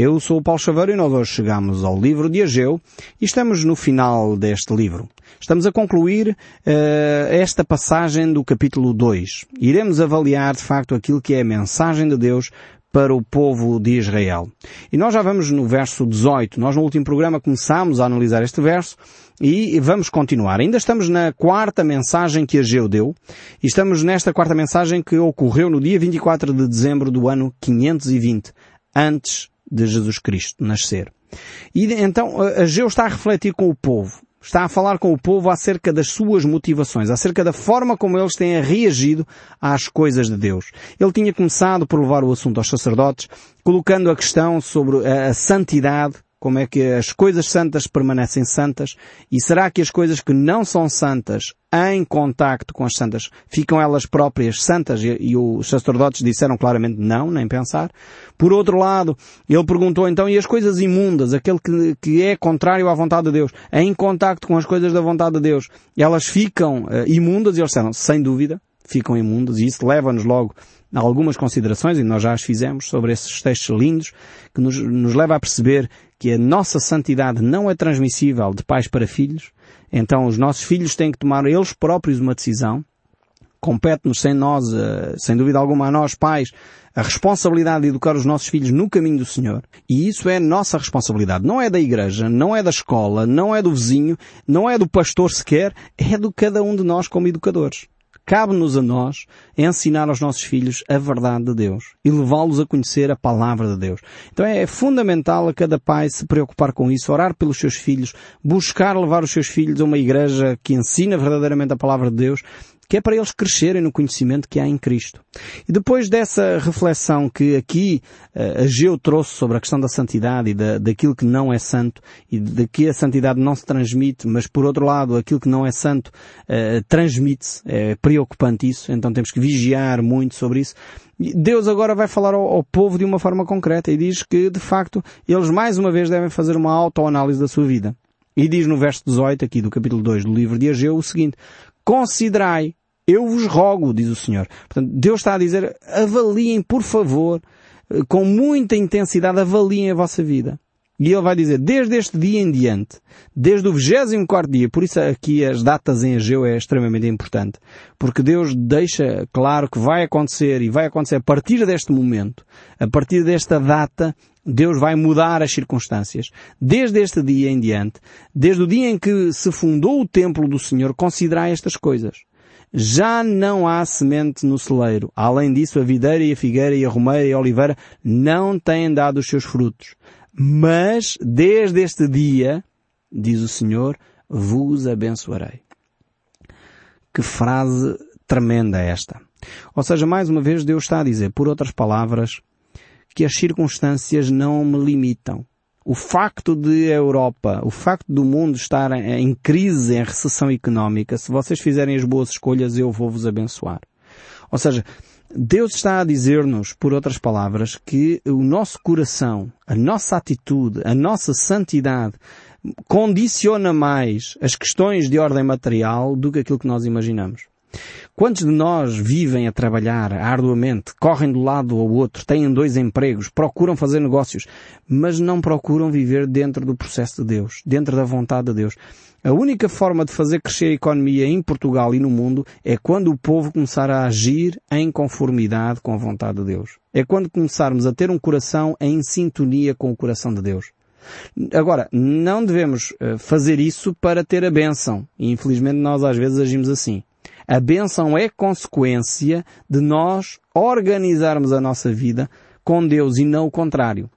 Eu sou o Paulo Chaveiro e nós hoje chegamos ao livro de Ageu e estamos no final deste livro. Estamos a concluir uh, esta passagem do capítulo 2. Iremos avaliar de facto aquilo que é a mensagem de Deus para o povo de Israel. E nós já vamos no verso 18. Nós no último programa começámos a analisar este verso e vamos continuar. Ainda estamos na quarta mensagem que Ageu deu e estamos nesta quarta mensagem que ocorreu no dia 24 de dezembro do ano 520, antes de Jesus Cristo nascer. E então Ageu está a refletir com o povo está a falar com o povo acerca das suas motivações, acerca da forma como eles têm reagido às coisas de Deus. Ele tinha começado por levar o assunto aos sacerdotes, colocando a questão sobre a, santidade como é que as coisas santas permanecem santas e será que as coisas que não são santas em contacto com as santas ficam elas próprias santas e, e os sacerdotes disseram claramente não, nem pensar. Por outro lado, ele perguntou então e as coisas imundas, aquele que, que é contrário à vontade de Deus, em contacto com as coisas da vontade de Deus, elas ficam uh, imundas e eles disseram sem dúvida, ficam imundas e isso leva-nos logo a algumas considerações, e nós já as fizemos, sobre esses textos lindos, que nos, nos leva a perceber que a nossa santidade não é transmissível de pais para filhos, então os nossos filhos têm que tomar eles próprios uma decisão, compete-nos sem nós, eh, sem dúvida alguma a nós pais, a responsabilidade de educar os nossos filhos no caminho do Senhor. E isso é nossa responsabilidade. Não é da igreja, não é da escola, não é do vizinho, não é do pastor sequer, é de cada um de nós como educadores. Cabe-nos a nós ensinar aos nossos filhos a verdade de Deus e levá-los a conhecer a palavra de Deus. Então é fundamental a cada pai se preocupar com isso, orar pelos seus filhos, buscar levar os seus filhos a uma igreja que ensina verdadeiramente a palavra de Deus que é para eles crescerem no conhecimento que há em Cristo. E depois dessa reflexão que aqui uh, Ageu trouxe sobre a questão da santidade e da, daquilo que não é santo e de que a santidade não se transmite, mas por outro lado aquilo que não é santo uh, transmite-se, é preocupante isso, então temos que vigiar muito sobre isso. Deus agora vai falar ao, ao, povo de uma forma concreta e diz que, de facto, eles mais uma vez devem fazer uma autoanálise da sua vida. E diz no verso 18 aqui do capítulo 2 do livro de Ageu o seguinte, considerai eu vos rogo, diz o Senhor. Portanto, Deus está a dizer, avaliem, por favor, com muita intensidade, avaliem a vossa vida. E ele vai dizer, desde este dia em diante, desde o 24 dia, por isso aqui as datas em Ageu é extremamente importante, porque Deus deixa claro que vai acontecer e vai acontecer a partir deste momento, a partir desta data, Deus vai mudar as circunstâncias. Desde este dia em diante, desde o dia em que se fundou o templo do Senhor, considerai estas coisas já não há semente no celeiro. Além disso, a videira e a figueira e a romeira e a oliveira não têm dado os seus frutos. Mas, desde este dia, diz o Senhor, vos abençoarei. Que frase tremenda esta. Ou seja, mais uma vez Deus está a dizer, por outras palavras, que as circunstâncias não me limitam o facto de a Europa, o facto do mundo estar em crise, em recessão económica, se vocês fizerem as boas escolhas, eu vou vos abençoar. Ou seja, Deus está a dizer-nos, por outras palavras, que o nosso coração, a nossa atitude, a nossa santidade condiciona mais as questões de ordem material do que aquilo que nós imaginamos. Quantos de nós vivem a trabalhar arduamente, correm de um lado ao outro, têm dois empregos, procuram fazer negócios, mas não procuram viver dentro do processo de Deus, dentro da vontade de Deus? A única forma de fazer crescer a economia em Portugal e no mundo é quando o povo começar a agir em conformidade com a vontade de Deus. É quando começarmos a ter um coração em sintonia com o coração de Deus. Agora, não devemos eh, fazer isso para ter a bênção. Infelizmente nós às vezes agimos assim. A bênção é consequência de nós organizarmos a nossa vida com Deus e não o contrário.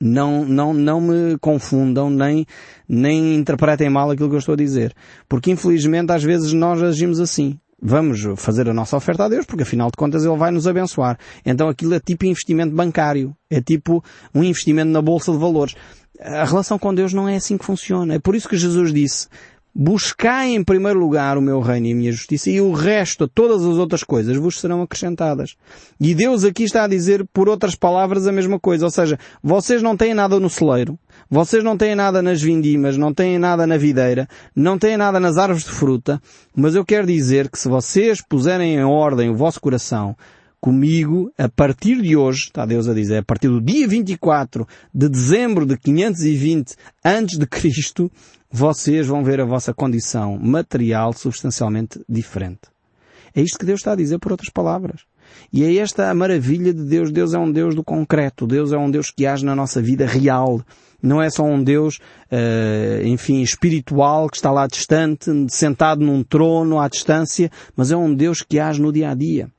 Não, não, não me confundam nem, nem interpretem mal aquilo que eu estou a dizer. Porque infelizmente às vezes nós agimos assim. Vamos fazer a nossa oferta a Deus porque afinal de contas Ele vai nos abençoar. Então aquilo é tipo investimento bancário. É tipo um investimento na Bolsa de Valores. A relação com Deus não é assim que funciona. É por isso que Jesus disse, Buscai em primeiro lugar o meu reino e a minha justiça e o resto, todas as outras coisas, vos serão acrescentadas. E Deus aqui está a dizer, por outras palavras, a mesma coisa. Ou seja, vocês não têm nada no celeiro, vocês não têm nada nas vindimas, não têm nada na videira, não têm nada nas árvores de fruta, mas eu quero dizer que se vocês puserem em ordem o vosso coração, comigo, a partir de hoje, está Deus a dizer, a partir do dia 24 de dezembro de 520 antes de Cristo, vocês vão ver a vossa condição material substancialmente diferente. É isto que Deus está a dizer por outras palavras. E é esta a maravilha de Deus. Deus é um Deus do concreto. Deus é um Deus que age na nossa vida real. Não é só um Deus, uh, enfim, espiritual que está lá distante, sentado num trono à distância, mas é um Deus que age no dia a dia.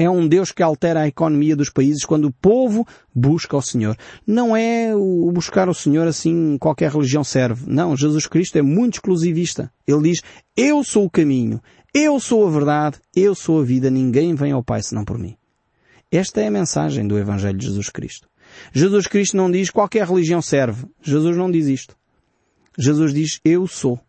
É um Deus que altera a economia dos países quando o povo busca o Senhor. Não é o buscar o Senhor assim qualquer religião serve. Não, Jesus Cristo é muito exclusivista. Ele diz, eu sou o caminho, eu sou a verdade, eu sou a vida, ninguém vem ao Pai senão por mim. Esta é a mensagem do Evangelho de Jesus Cristo. Jesus Cristo não diz qualquer religião serve. Jesus não diz isto. Jesus diz eu sou.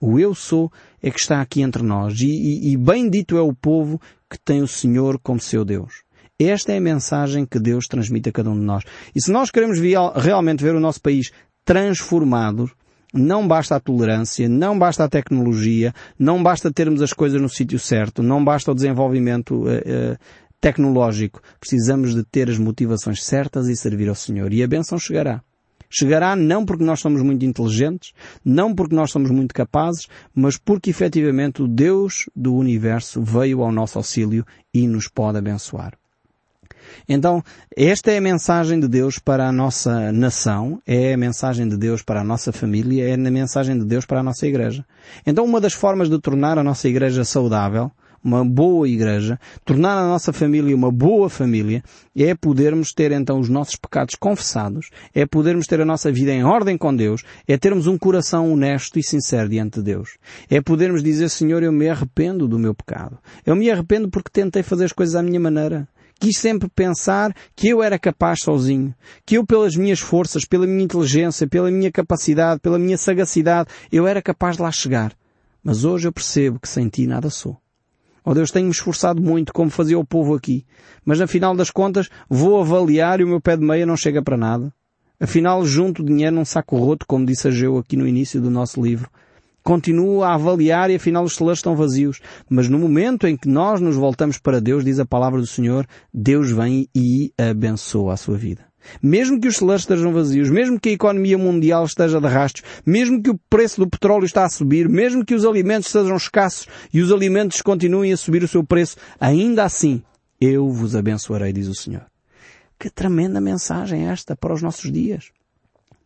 O eu sou é que está aqui entre nós. E, e, e bendito é o povo que tem o Senhor como seu Deus. Esta é a mensagem que Deus transmite a cada um de nós. E se nós queremos realmente ver o nosso país transformado, não basta a tolerância, não basta a tecnologia, não basta termos as coisas no sítio certo, não basta o desenvolvimento uh, uh, tecnológico. Precisamos de ter as motivações certas e servir ao Senhor. E a bênção chegará. Chegará não porque nós somos muito inteligentes, não porque nós somos muito capazes, mas porque efetivamente o Deus do universo veio ao nosso auxílio e nos pode abençoar. Então, esta é a mensagem de Deus para a nossa nação, é a mensagem de Deus para a nossa família, é a mensagem de Deus para a nossa igreja. Então, uma das formas de tornar a nossa igreja saudável uma boa igreja, tornar a nossa família uma boa família, é podermos ter então os nossos pecados confessados, é podermos ter a nossa vida em ordem com Deus, é termos um coração honesto e sincero diante de Deus. É podermos dizer, Senhor, eu me arrependo do meu pecado. Eu me arrependo porque tentei fazer as coisas à minha maneira. Quis sempre pensar que eu era capaz sozinho, que eu pelas minhas forças, pela minha inteligência, pela minha capacidade, pela minha sagacidade, eu era capaz de lá chegar. Mas hoje eu percebo que sem ti nada sou. Oh Deus, tenho-me esforçado muito como fazia o povo aqui. Mas no final das contas vou avaliar e o meu pé de meia não chega para nada. Afinal, junto dinheiro num saco roto, como disse a Geu aqui no início do nosso livro. Continuo a avaliar e afinal os celeiros estão vazios. Mas no momento em que nós nos voltamos para Deus, diz a palavra do Senhor, Deus vem e abençoa a sua vida. Mesmo que os celeiros estejam vazios, mesmo que a economia mundial esteja de rastros, mesmo que o preço do petróleo está a subir, mesmo que os alimentos sejam escassos e os alimentos continuem a subir o seu preço, ainda assim, eu vos abençoarei, diz o Senhor. Que tremenda mensagem esta para os nossos dias.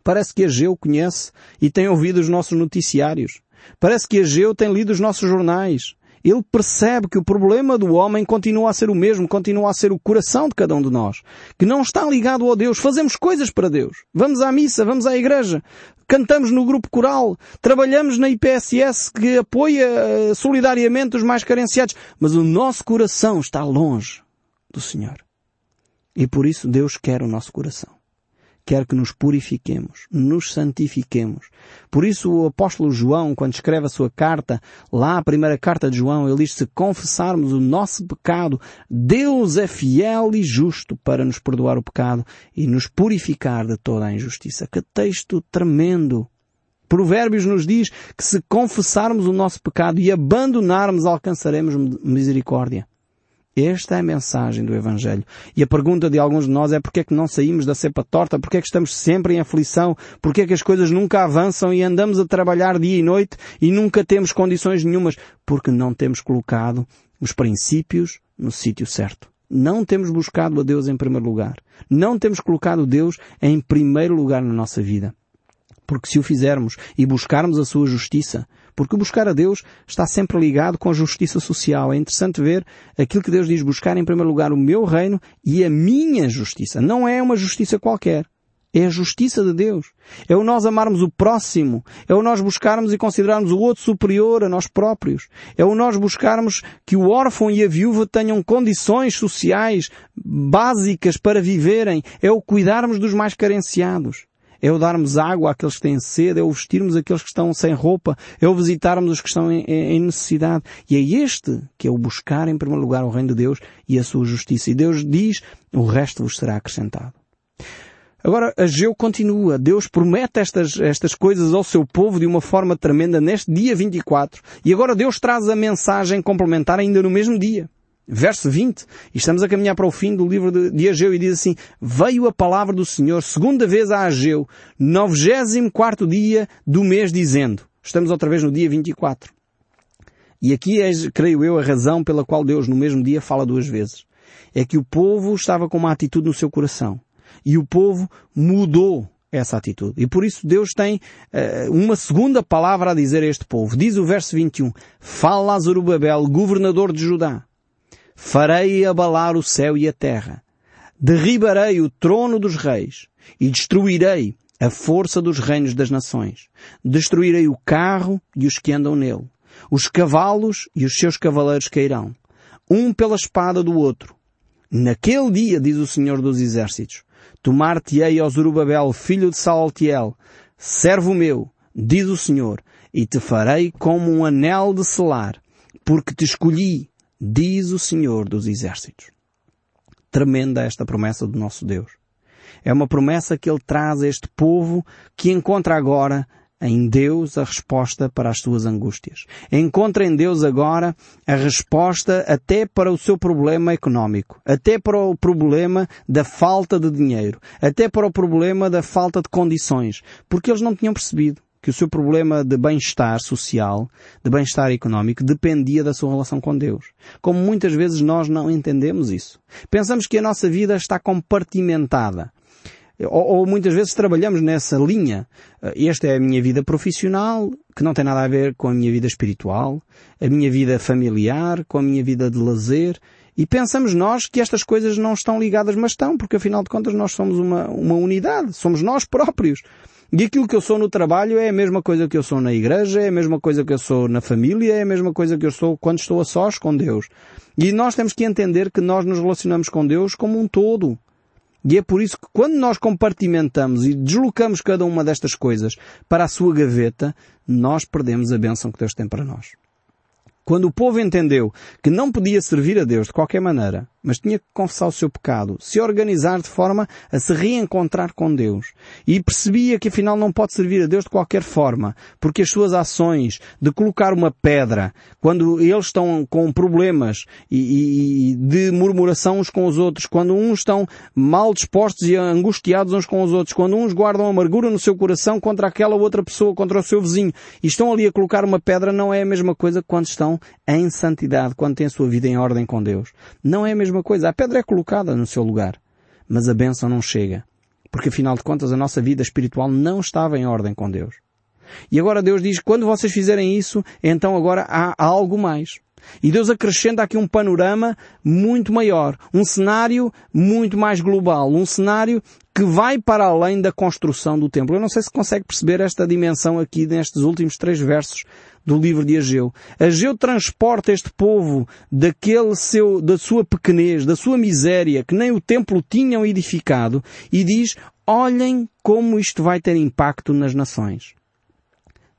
Parece que a Geu conhece e tem ouvido os nossos noticiários. Parece que a Geu tem lido os nossos jornais ele percebe que o problema do homem continua a ser o mesmo, continua a ser o coração de cada um de nós, que não está ligado a Deus. Fazemos coisas para Deus. Vamos à missa, vamos à igreja, cantamos no grupo coral, trabalhamos na IPSS que apoia eh, solidariamente os mais carenciados, mas o nosso coração está longe do Senhor. E por isso Deus quer o nosso coração quer que nos purifiquemos, nos santifiquemos. Por isso o apóstolo João, quando escreve a sua carta, lá a primeira carta de João, ele diz, se confessarmos o nosso pecado, Deus é fiel e justo para nos perdoar o pecado e nos purificar de toda a injustiça. Que texto tremendo! Provérbios nos diz que se confessarmos o nosso pecado e abandonarmos, alcançaremos misericórdia. Esta é a mensagem do Evangelho. E a pergunta de alguns de nós é porquê é que não saímos da cepa torta? Porquê é que estamos sempre em aflição? Porquê é que as coisas nunca avançam e andamos a trabalhar dia e noite e nunca temos condições nenhumas? Porque não temos colocado os princípios no sítio certo. Não temos buscado a Deus em primeiro lugar. Não temos colocado Deus em primeiro lugar na nossa vida. Porque se o fizermos e buscarmos a sua justiça, porque buscar a Deus está sempre ligado com a justiça social. É interessante ver aquilo que Deus diz, buscar em primeiro lugar o meu reino e a minha justiça. Não é uma justiça qualquer. É a justiça de Deus. É o nós amarmos o próximo. É o nós buscarmos e considerarmos o outro superior a nós próprios. É o nós buscarmos que o órfão e a viúva tenham condições sociais básicas para viverem. É o cuidarmos dos mais carenciados é o darmos água àqueles que têm sede, é o vestirmos aqueles que estão sem roupa, é o visitarmos os que estão em, em, necessidade. E é este que é o buscar em primeiro lugar o reino de Deus e a sua justiça. E Deus diz, o resto vos será acrescentado. Agora, Ageu continua. Deus promete estas, estas coisas ao seu povo de uma forma tremenda neste dia 24. E agora Deus traz a mensagem complementar ainda no mesmo dia. Verso 20, e estamos a caminhar para o fim do livro de Ageu e diz assim, Veio a palavra do Senhor, segunda vez a Ageu, 94 dia do mês, dizendo, estamos outra vez no dia 24. E aqui é, creio eu, a razão pela qual Deus no mesmo dia fala duas vezes. É que o povo estava com uma atitude no seu coração. E o povo mudou essa atitude. E por isso Deus tem uh, uma segunda palavra a dizer a este povo. Diz o verso 21, Fala a Zorobabel, governador de Judá. Farei abalar o céu e a terra. Derribarei o trono dos reis e destruirei a força dos reinos das nações. Destruirei o carro e os que andam nele. Os cavalos e os seus cavaleiros cairão. Um pela espada do outro. Naquele dia, diz o Senhor dos Exércitos, tomar-te-ei ao Zorobabel, filho de Saltiel, servo meu, diz o Senhor, e te farei como um anel de selar, porque te escolhi diz o Senhor dos Exércitos. Tremenda esta promessa do nosso Deus. É uma promessa que Ele traz a este povo que encontra agora em Deus a resposta para as suas angústias. Encontra em Deus agora a resposta até para o seu problema económico, até para o problema da falta de dinheiro, até para o problema da falta de condições, porque eles não tinham percebido que o seu problema de bem-estar social, de bem-estar económico, dependia da sua relação com Deus. Como muitas vezes nós não entendemos isso. Pensamos que a nossa vida está compartimentada. Ou, ou, muitas vezes trabalhamos nessa linha. Esta é a minha vida profissional, que não tem nada a ver com a minha vida espiritual, a minha vida familiar, com a minha vida de lazer. E pensamos nós que estas coisas não estão ligadas, mas estão, porque afinal de contas nós somos uma, uma unidade, somos nós próprios. E aquilo que eu sou no trabalho é a mesma coisa que eu sou na igreja, é a mesma coisa que eu sou na família, é a mesma coisa que eu sou quando estou a sós com Deus. E nós temos que entender que nós nos relacionamos com Deus como um todo. E é por isso que quando nós compartimentamos e deslocamos cada uma destas coisas para a sua gaveta, nós perdemos a bênção que Deus tem para nós. Quando o povo entendeu que não podia servir a Deus de qualquer maneira, mas tinha que confessar o seu pecado, se organizar de forma a se reencontrar com Deus. E percebia que afinal não pode servir a Deus de qualquer forma, porque as suas ações de colocar uma pedra, quando eles estão com problemas e, e de murmuração uns com os outros, quando uns estão mal dispostos e angustiados uns com os outros, quando uns guardam amargura no seu coração contra aquela outra pessoa, contra o seu vizinho, e estão ali a colocar uma pedra, não é a mesma coisa que quando estão em santidade, quando têm a sua vida em ordem com Deus. Não é a mesma mesma coisa. A pedra é colocada no seu lugar, mas a bênção não chega. Porque afinal de contas a nossa vida espiritual não estava em ordem com Deus. E agora Deus diz, quando vocês fizerem isso, então agora há algo mais. E Deus acrescenta aqui um panorama muito maior, um cenário muito mais global, um cenário que vai para além da construção do templo. Eu não sei se consegue perceber esta dimensão aqui nestes últimos três versos do livro de Ageu. Ageu transporta este povo daquele seu, da sua pequenez, da sua miséria, que nem o templo tinham edificado, e diz, olhem como isto vai ter impacto nas nações.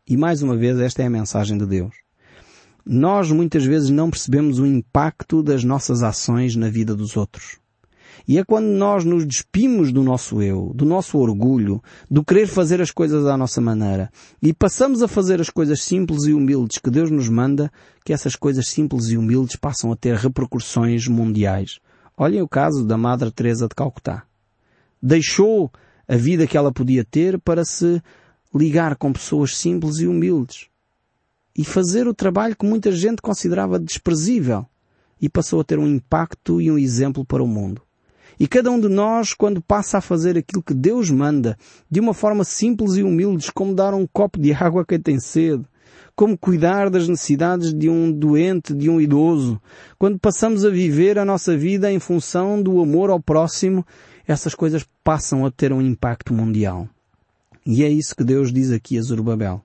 E mais uma vez, esta é a mensagem de Deus. Nós muitas vezes não percebemos o impacto das nossas ações na vida dos outros. E é quando nós nos despimos do nosso eu, do nosso orgulho, do querer fazer as coisas à nossa maneira e passamos a fazer as coisas simples e humildes que Deus nos manda, que essas coisas simples e humildes passam a ter repercussões mundiais. Olhem o caso da Madre Teresa de Calcutá. Deixou a vida que ela podia ter para se ligar com pessoas simples e humildes e fazer o trabalho que muita gente considerava desprezível e passou a ter um impacto e um exemplo para o mundo. E cada um de nós, quando passa a fazer aquilo que Deus manda, de uma forma simples e humilde, como dar um copo de água a quem tem sede, como cuidar das necessidades de um doente, de um idoso, quando passamos a viver a nossa vida em função do amor ao próximo, essas coisas passam a ter um impacto mundial. E é isso que Deus diz aqui a Zorobabel.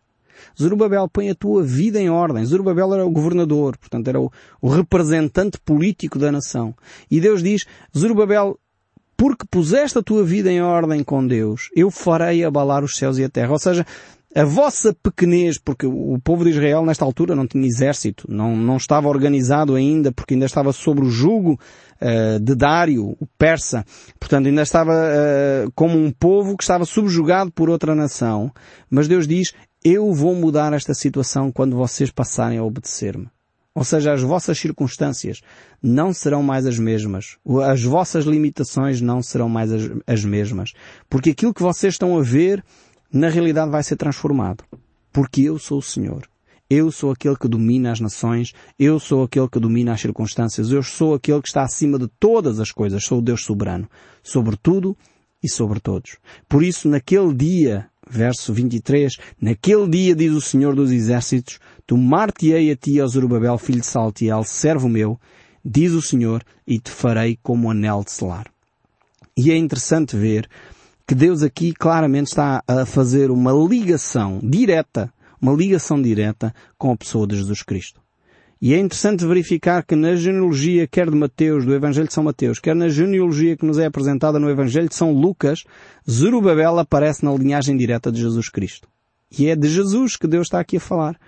Zorobabel, põe a tua vida em ordem. Zorobabel era o governador, portanto era o, o representante político da nação. E Deus diz, Zorobabel, porque puseste a tua vida em ordem com Deus, eu farei abalar os céus e a terra. Ou seja, a vossa pequenez, porque o povo de Israel nesta altura não tinha exército, não, não estava organizado ainda, porque ainda estava sob o jugo uh, de Dário, o persa. Portanto, ainda estava uh, como um povo que estava subjugado por outra nação. Mas Deus diz, eu vou mudar esta situação quando vocês passarem a obedecer-me. Ou seja, as vossas circunstâncias não serão mais as mesmas. As vossas limitações não serão mais as, as mesmas. Porque aquilo que vocês estão a ver, na realidade vai ser transformado. Porque eu sou o Senhor. Eu sou aquele que domina as nações, eu sou aquele que domina as circunstâncias, eu sou aquele que está acima de todas as coisas, sou o Deus soberano, sobre tudo e sobre todos. Por isso, naquele dia, verso 23, naquele dia, diz o Senhor dos Exércitos, tomar-te-ei a ti, ó Zorobabel, filho de Saltiel, servo meu, diz o Senhor, e te farei como anel de selar. E é interessante ver que Deus aqui claramente está a fazer uma ligação direta uma ligação direta com a pessoa de Jesus Cristo. E é interessante verificar que na genealogia, quer de Mateus, do Evangelho de São Mateus, quer na genealogia que nos é apresentada no Evangelho de São Lucas, Zerubabel aparece na linhagem direta de Jesus Cristo. E é de Jesus que Deus está aqui a falar.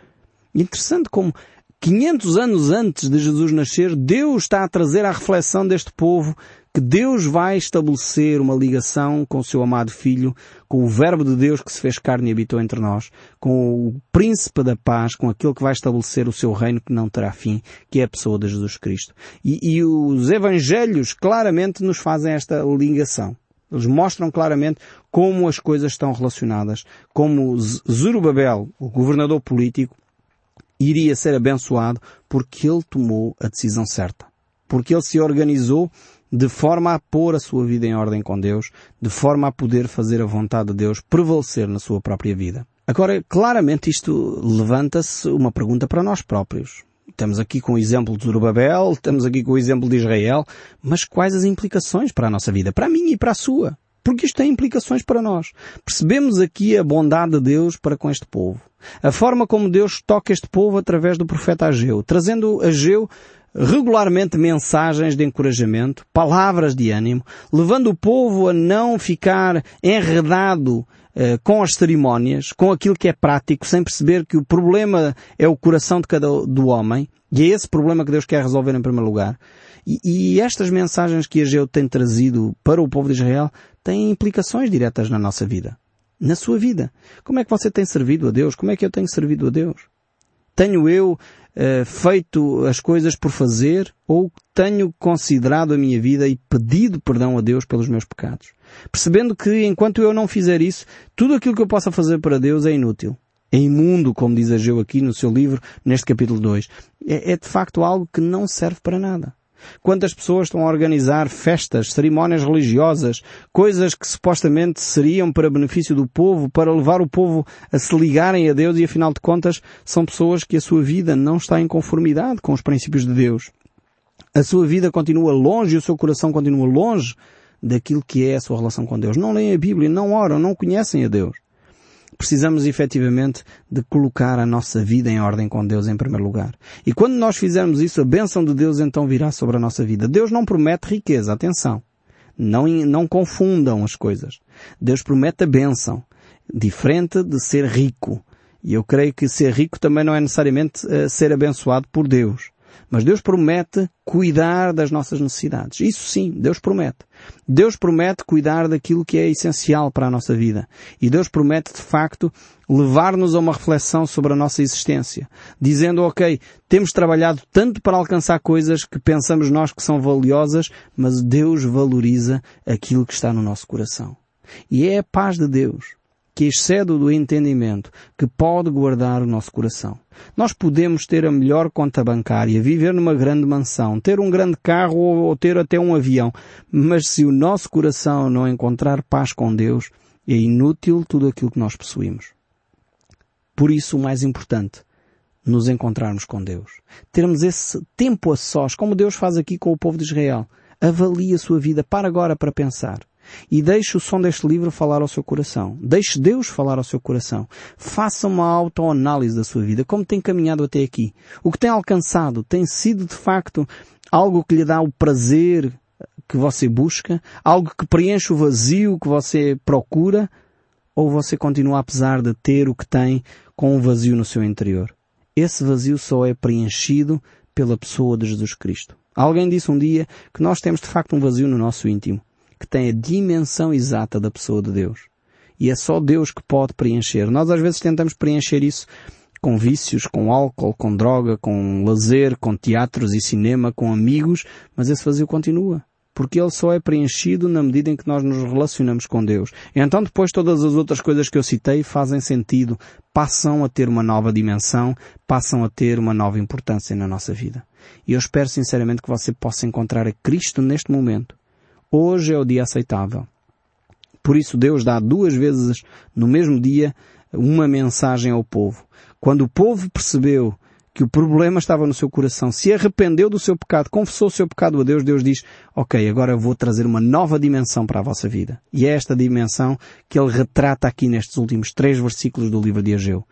Interessante como 500 anos antes de Jesus nascer, Deus está a trazer à reflexão deste povo que Deus vai estabelecer uma ligação com o seu amado Filho, com o Verbo de Deus que se fez carne e habitou entre nós, com o Príncipe da Paz, com aquele que vai estabelecer o seu reino que não terá fim, que é a pessoa de Jesus Cristo. E, e os Evangelhos claramente nos fazem esta ligação. Eles mostram claramente como as coisas estão relacionadas, como Zerubabel, o governador político, iria ser abençoado porque ele tomou a decisão certa. Porque ele se organizou de forma a pôr a sua vida em ordem com Deus, de forma a poder fazer a vontade de Deus prevalecer na sua própria vida. Agora, claramente isto levanta-se uma pergunta para nós próprios. Estamos aqui com o exemplo de Zorobabel, estamos aqui com o exemplo de Israel, mas quais as implicações para a nossa vida? Para mim e para a sua? Porque isto tem implicações para nós. Percebemos aqui a bondade de Deus para com este povo. A forma como Deus toca este povo através do profeta Ageu, trazendo Ageu regularmente mensagens de encorajamento, palavras de ânimo, levando o povo a não ficar enredado eh, com as cerimónias, com aquilo que é prático, sem perceber que o problema é o coração de cada do homem, e é esse problema que Deus quer resolver em primeiro lugar. E, e estas mensagens que Ageu tem trazido para o povo de Israel têm implicações diretas na nossa vida. Na sua vida. Como é que você tem servido a Deus? Como é que eu tenho servido a Deus? Tenho eu uh, feito as coisas por fazer ou tenho considerado a minha vida e pedido perdão a Deus pelos meus pecados? Percebendo que enquanto eu não fizer isso, tudo aquilo que eu possa fazer para Deus é inútil. É imundo, como diz Ageu aqui no seu livro, neste capítulo 2. É, é de facto algo que não serve para nada. Quantas pessoas estão a organizar festas, cerimónias religiosas, coisas que supostamente seriam para benefício do povo, para levar o povo a se ligarem a Deus e afinal de contas são pessoas que a sua vida não está em conformidade com os princípios de Deus. A sua vida continua longe e o seu coração continua longe daquilo que é a sua relação com Deus. Não leem a Bíblia, não oram, não conhecem a Deus precisamos efetivamente de colocar a nossa vida em ordem com Deus em primeiro lugar. E quando nós fizermos isso, a bênção de Deus então virá sobre a nossa vida. Deus não promete riqueza, atenção. Não, não confundam as coisas. Deus promete a bênção, diferente de ser rico. E eu creio que ser rico também não é necessariamente uh, ser abençoado por Deus. Mas Deus promete cuidar das nossas necessidades. Isso sim, Deus promete. Deus promete cuidar daquilo que é essencial para a nossa vida. E Deus promete, de facto, levar-nos a uma reflexão sobre a nossa existência. Dizendo, ok, temos trabalhado tanto para alcançar coisas que pensamos nós que são valiosas, mas Deus valoriza aquilo que está no nosso coração. E é a paz de Deus que excede o do entendimento, que pode guardar o nosso coração. Nós podemos ter a melhor conta bancária, viver numa grande mansão, ter um grande carro ou ter até um avião, mas se o nosso coração não encontrar paz com Deus, é inútil tudo aquilo que nós possuímos. Por isso, o mais importante, nos encontrarmos com Deus. Termos esse tempo a sós, como Deus faz aqui com o povo de Israel. Avalie a sua vida, para agora para pensar. E deixe o som deste livro falar ao seu coração. Deixe Deus falar ao seu coração. Faça uma autoanálise da sua vida. Como tem caminhado até aqui? O que tem alcançado? Tem sido de facto algo que lhe dá o prazer que você busca? Algo que preenche o vazio que você procura? Ou você continua apesar de ter o que tem com um vazio no seu interior? Esse vazio só é preenchido pela pessoa de Jesus Cristo. Alguém disse um dia que nós temos de facto um vazio no nosso íntimo que tem a dimensão exata da pessoa de Deus. E é só Deus que pode preencher. Nós às vezes tentamos preencher isso com vícios, com álcool, com droga, com lazer, com teatros e cinema, com amigos, mas esse vazio continua. Porque ele só é preenchido na medida em que nós nos relacionamos com Deus. Então depois todas as outras coisas que eu citei fazem sentido, passam a ter uma nova dimensão, passam a ter uma nova importância na nossa vida. E eu espero sinceramente que você possa encontrar a Cristo neste momento. Hoje é o dia aceitável. Por isso Deus dá duas vezes no mesmo dia uma mensagem ao povo. Quando o povo percebeu que o problema estava no seu coração, se arrependeu do seu pecado, confessou o seu pecado a Deus, Deus diz, ok, agora eu vou trazer uma nova dimensão para a vossa vida. E é esta dimensão que ele retrata aqui nestes últimos três versículos do livro de Ageu.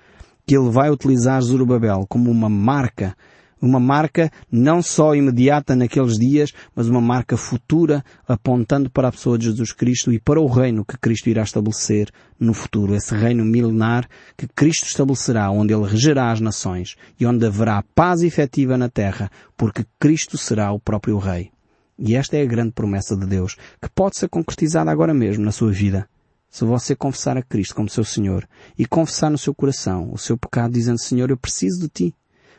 Que ele vai utilizar Zorobabel como uma marca uma marca não só imediata naqueles dias, mas uma marca futura apontando para a pessoa de Jesus Cristo e para o reino que Cristo irá estabelecer no futuro. Esse reino milenar que Cristo estabelecerá, onde Ele regerá as nações e onde haverá paz efetiva na terra, porque Cristo será o próprio Rei. E esta é a grande promessa de Deus, que pode ser concretizada agora mesmo na sua vida. Se você confessar a Cristo como seu Senhor e confessar no seu coração o seu pecado dizendo, Senhor, eu preciso de Ti.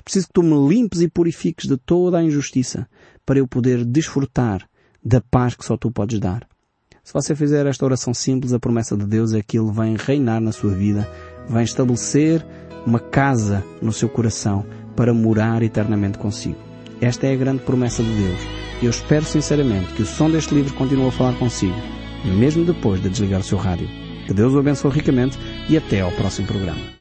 Preciso que tu me limpes e purifiques de toda a injustiça para eu poder desfrutar da paz que só tu podes dar. Se você fizer esta oração simples, a promessa de Deus é que Ele vem reinar na sua vida, vem estabelecer uma casa no seu coração para morar eternamente consigo. Esta é a grande promessa de Deus. Eu espero sinceramente que o som deste livro continue a falar consigo, mesmo depois de desligar o seu rádio. Que Deus o abençoe ricamente e até ao próximo programa.